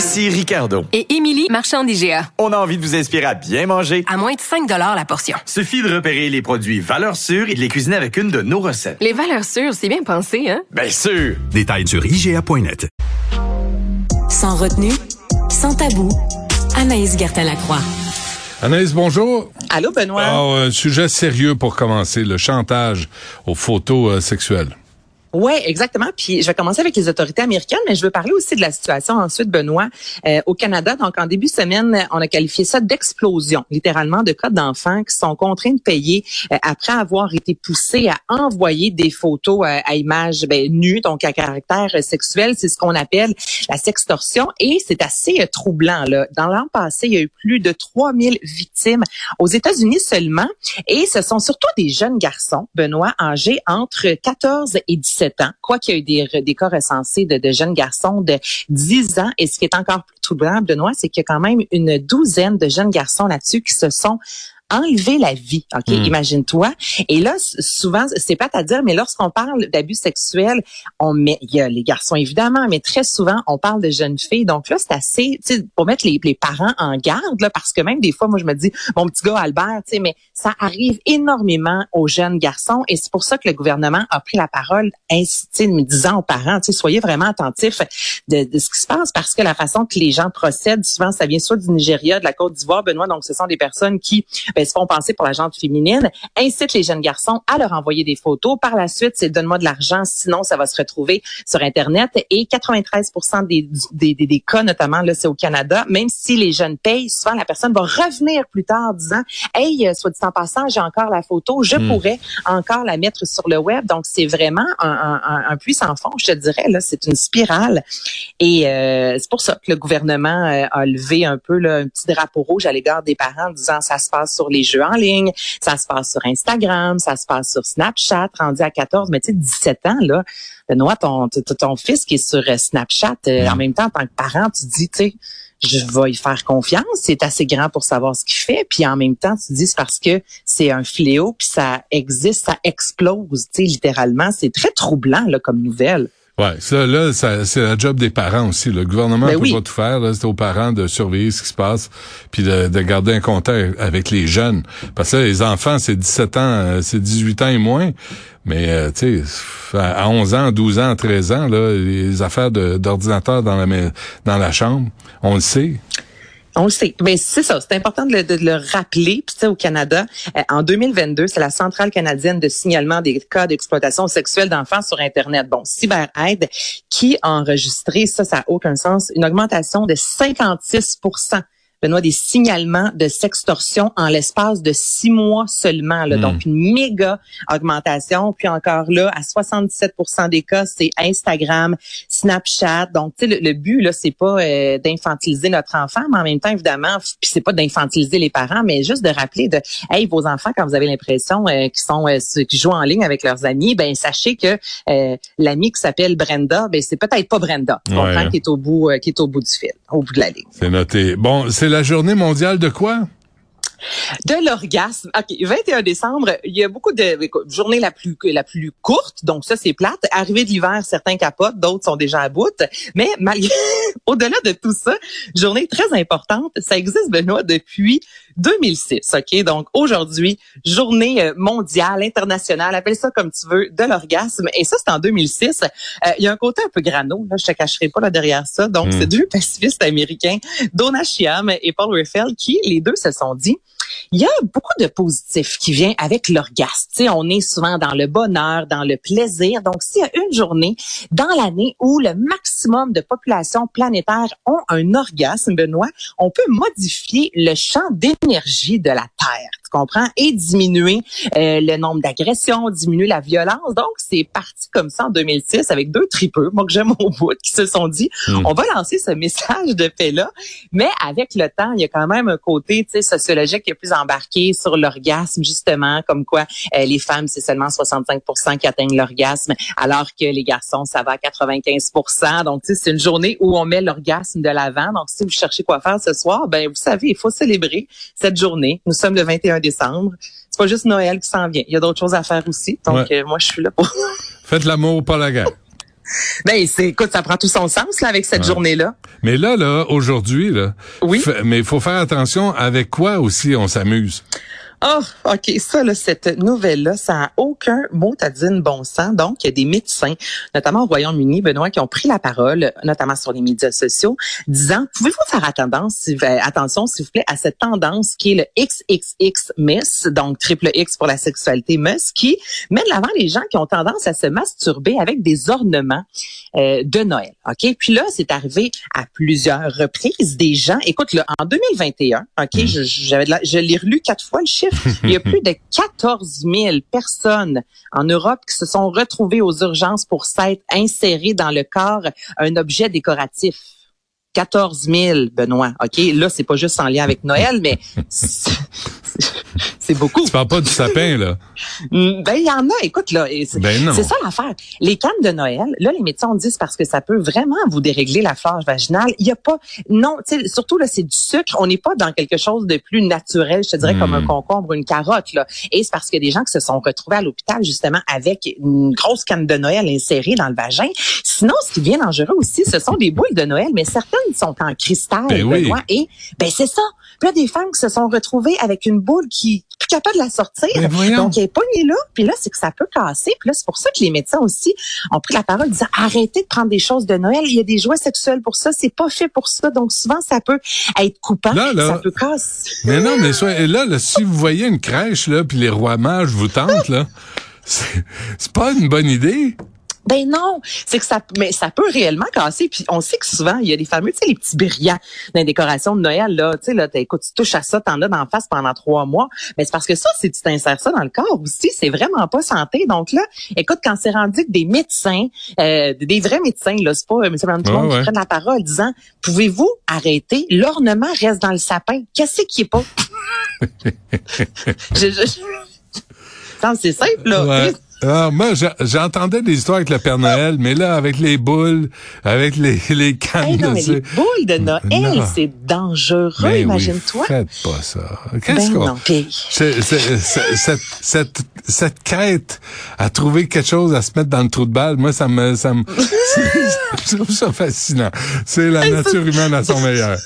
Ici Ricardo. Et Émilie, marchand d'IGA. On a envie de vous inspirer à bien manger. À moins de 5 la portion. Suffit de repérer les produits valeurs sûres et de les cuisiner avec une de nos recettes. Les valeurs sûres, c'est bien pensé, hein? Bien sûr! Détails sur IGA.net. Sans retenue, sans tabou, Anaïs Gertin-Lacroix. Anaïs, bonjour. Allô, Benoît. Un sujet sérieux pour commencer, le chantage aux photos euh, sexuelles. Oui, exactement. Puis je vais commencer avec les autorités américaines, mais je veux parler aussi de la situation ensuite, Benoît, euh, au Canada. Donc, en début de semaine, on a qualifié ça d'explosion, littéralement, de cas d'enfants qui sont contraints de payer euh, après avoir été poussés à envoyer des photos euh, à images ben, nues, donc à caractère sexuel. C'est ce qu'on appelle la sextorsion. Et c'est assez troublant. Là. Dans l'an passé, il y a eu plus de 3000 victimes aux États-Unis seulement. Et ce sont surtout des jeunes garçons, Benoît, âgés entre 14 et 17 quoi qu'il y ait eu des, des cas recensés de, de, jeunes garçons de 10 ans. Et ce qui est encore plus troublant, Benoît, c'est qu'il y a quand même une douzaine de jeunes garçons là-dessus qui se sont enlever la vie. Ok, hmm. imagine-toi. Et là, souvent, c'est pas à dire, mais lorsqu'on parle d'abus sexuels, on met, il y a les garçons évidemment, mais très souvent, on parle de jeunes filles. Donc là, c'est assez, tu sais, pour mettre les, les, parents en garde, là, parce que même des fois, moi, je me dis, mon petit gars Albert, tu sais, mais ça arrive énormément aux jeunes garçons, et c'est pour ça que le gouvernement a pris la parole, incité, me disant aux parents, tu sais, soyez vraiment attentifs de, de, ce qui se passe, parce que la façon que les gens procèdent, souvent, ça vient soit du Nigeria, de la Côte d'Ivoire, Benoît. Donc, ce sont des personnes qui ben, se font passer pour la gente féminine, incite les jeunes garçons à leur envoyer des photos. Par la suite, c'est donne-moi de l'argent, sinon ça va se retrouver sur Internet. Et 93 des, des, des, des, cas, notamment là, c'est au Canada, même si les jeunes payent, souvent la personne va revenir plus tard en disant, hey, euh, soit dit en passant, j'ai encore la photo, je hmm. pourrais encore la mettre sur le web. Donc c'est vraiment un, un, un, puissant fond, je te dirais là, c'est une spirale. Et euh, c'est pour ça que le gouvernement euh, a levé un peu là, un petit drapeau rouge à l'égard des parents, en disant ça se passe sur les jeux en ligne, ça se passe sur Instagram, ça se passe sur Snapchat, rendu à 14, mais tu sais, 17 ans, là, Benoît, ton, ton fils qui est sur euh, Snapchat, euh, en même temps, en tant que parent, tu dis, tu sais, je vais y faire confiance, c'est assez grand pour savoir ce qu'il fait, puis en même temps, tu dis, c'est parce que c'est un fléau, puis ça existe, ça explose, tu sais, littéralement, c'est très troublant, là, comme nouvelle. Ouais, ça là, c'est la job des parents aussi. Le gouvernement ne ben peut pas tout faire. C'est aux parents de surveiller ce qui se passe, puis de, garder un contact avec les jeunes. Parce que les enfants, c'est 17 ans, euh, c'est 18 ans et moins. Mais euh, tu sais, à 11 ans, 12 ans, 13 ans, là, les affaires d'ordinateur dans la dans la chambre, on le sait. On le sait. Mais c'est ça, c'est important de le, rappeler. Puis au Canada, euh, en 2022, c'est la Centrale canadienne de signalement des cas d'exploitation sexuelle d'enfants sur Internet. Bon, CyberAide, qui a enregistré, ça, ça n'a aucun sens, une augmentation de 56 Benoît, des signalements de sextorsion en l'espace de six mois seulement. Là. Donc, hmm. une méga augmentation. Puis encore là, à 77% des cas, c'est Instagram, Snapchat. Donc, tu sais, le, but, là, c'est pas euh, d'infantiliser notre enfant, mais en même temps, évidemment, puis c'est pas d'infantiliser les parents, mais juste de rappeler de, hey, vos enfants, quand vous avez l'impression euh, qu'ils sont euh, qui jouent en ligne avec leurs amis, ben sachez que euh, l'ami qui s'appelle Brenda, ben c'est peut-être pas Brenda, ouais. qui est au bout, qui est au bout du fil, au bout de la ligne. C'est noté. Bon, c'est la journée mondiale de quoi? De l'orgasme. OK, 21 décembre, il y a beaucoup de journées la plus la plus courte, donc ça c'est plate. Arrivée de l'hiver, certains capotent, d'autres sont déjà à bout, mais malgré au-delà de tout ça, journée très importante, ça existe Benoît depuis 2006, OK? Donc aujourd'hui, journée euh, mondiale, internationale, appelle ça comme tu veux, de l'orgasme. Et ça, c'est en 2006. Euh, il y a un côté un peu grano, là, je te cacherai pas là derrière ça. Donc, hmm. c'est deux pacifistes américains, Donna Schiam et Paul Riffel, qui, les deux, se sont dit, il y a beaucoup de positifs qui viennent avec l'orgasme. on est souvent dans le bonheur, dans le plaisir. Donc, s'il y a une journée dans l'année où le maximum de populations planétaires ont un orgasme, Benoît, on peut modifier le champ d'énergie de la Terre. Comprends, et diminuer euh, le nombre d'agressions, diminuer la violence. Donc, c'est parti comme ça en 2006 avec deux tripeux, moi que j'aime au bout, qui se sont dit, hmm. on va lancer ce message de paix-là, mais avec le temps, il y a quand même un côté sociologique qui est plus embarqué sur l'orgasme, justement, comme quoi euh, les femmes, c'est seulement 65 qui atteignent l'orgasme, alors que les garçons, ça va à 95 Donc, c'est une journée où on met l'orgasme de l'avant. Donc, si vous cherchez quoi faire ce soir, ben vous savez, il faut célébrer cette journée. Nous sommes le 21 décembre. C'est pas juste Noël qui s'en vient. Il y a d'autres choses à faire aussi. Donc, euh, moi, je suis là pour... Faites l'amour, pas la guerre. Ben, c'est, écoute, ça prend tout son sens là avec cette journée-là. Mais là, là, aujourd'hui, là, oui. mais il faut faire attention avec quoi aussi on s'amuse? Oh, OK. Ça, là, cette nouvelle-là, ça n'a aucun mot à dire bon sens. Donc, il y a des médecins, notamment au Royaume-Uni, Benoît, qui ont pris la parole, notamment sur les médias sociaux, disant, pouvez-vous faire euh, attention, s'il vous plaît, à cette tendance qui est le XXX Miss, donc triple X pour la sexualité Miss, qui met de l'avant les gens qui ont tendance à se masturber avec des ornements euh, de Noël. OK? Puis là, c'est arrivé à plusieurs reprises. Des gens, écoute, là, en 2021, OK, mm. je, j'avais je l'ai relu quatre fois le chiffre, il y a plus de 14 000 personnes en Europe qui se sont retrouvées aux urgences pour s'être insérées dans le corps un objet décoratif. 14 000, Benoît. OK, là, c'est pas juste en lien avec Noël, mais c'est beaucoup. Tu parles pas du sapin, là. Ben, il y en a. Écoute, là, ben c'est ça l'affaire. Les cannes de Noël, là, les médecins disent parce que ça peut vraiment vous dérégler la flore vaginale. Il y a pas, non, tu sais, surtout, là, c'est du sucre. On n'est pas dans quelque chose de plus naturel, je te dirais, comme un hmm. concombre ou une carotte, là. Et c'est parce a des gens qui se sont retrouvés à l'hôpital, justement, avec une grosse canne de Noël insérée dans le vagin. Sinon, ce qui vient dangereux aussi, ce sont des boules de Noël, mais certaines sont en cristal, ben Benoît, et, ben, c'est ça. Puis là, des femmes qui se sont retrouvées avec une boule qui plus capable de la sortir. Donc, elle est pognée là. Puis là, c'est que ça peut casser. Puis là, c'est pour ça que les médecins aussi ont pris la parole disant arrêtez de prendre des choses de Noël. Il y a des jouets sexuels pour ça. C'est pas fait pour ça. Donc, souvent, ça peut être coupant. ça peut casser. Mais non, mais là, là, si vous voyez une crèche, là, puis les rois mages vous tentent, là, c'est pas une bonne idée. Ben non, c'est que ça, mais ça peut réellement casser. Puis on sait que souvent il y a des fameux, tu sais, les petits brillants dans les décorations de Noël là, tu sais là, écoute, tu touches à ça, t'en as d'en face pendant trois mois. Mais c'est parce que ça, si tu t'insères ça dans le corps aussi, c'est vraiment pas santé. Donc là, écoute, quand c'est rendu que des médecins, euh, des vrais médecins là, c'est pas euh, M. Brandon qui prennent la parole disant, pouvez-vous arrêter? L'ornement reste dans le sapin. Qu'est-ce qui est pas? Je, je... C'est simple là. Ah, moi, j'entendais des histoires avec le Père Noël, mais là, avec les boules, avec les, les cannes de mais Les boules de Noël, c'est dangereux, ben imagine-toi. faites pas ça. Qu'est-ce ben qu'on... cette, cette, cette quête à trouver quelque chose à se mettre dans le trou de balle, moi, ça me... Ça me je trouve ça fascinant. C'est la nature humaine à son meilleur.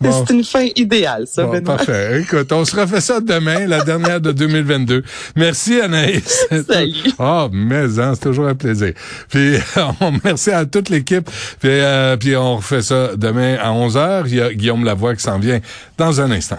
C'est une fin idéale, ça, bon, Parfait. Écoute, on se refait ça demain, la dernière de 2022. Merci, Anaïs. Salut. Ah, oh, mais hein, c'est toujours un plaisir. Puis, on, merci à toute l'équipe. Puis, euh, puis, on refait ça demain à 11h. Il y a Guillaume Lavoie qui s'en vient dans un instant.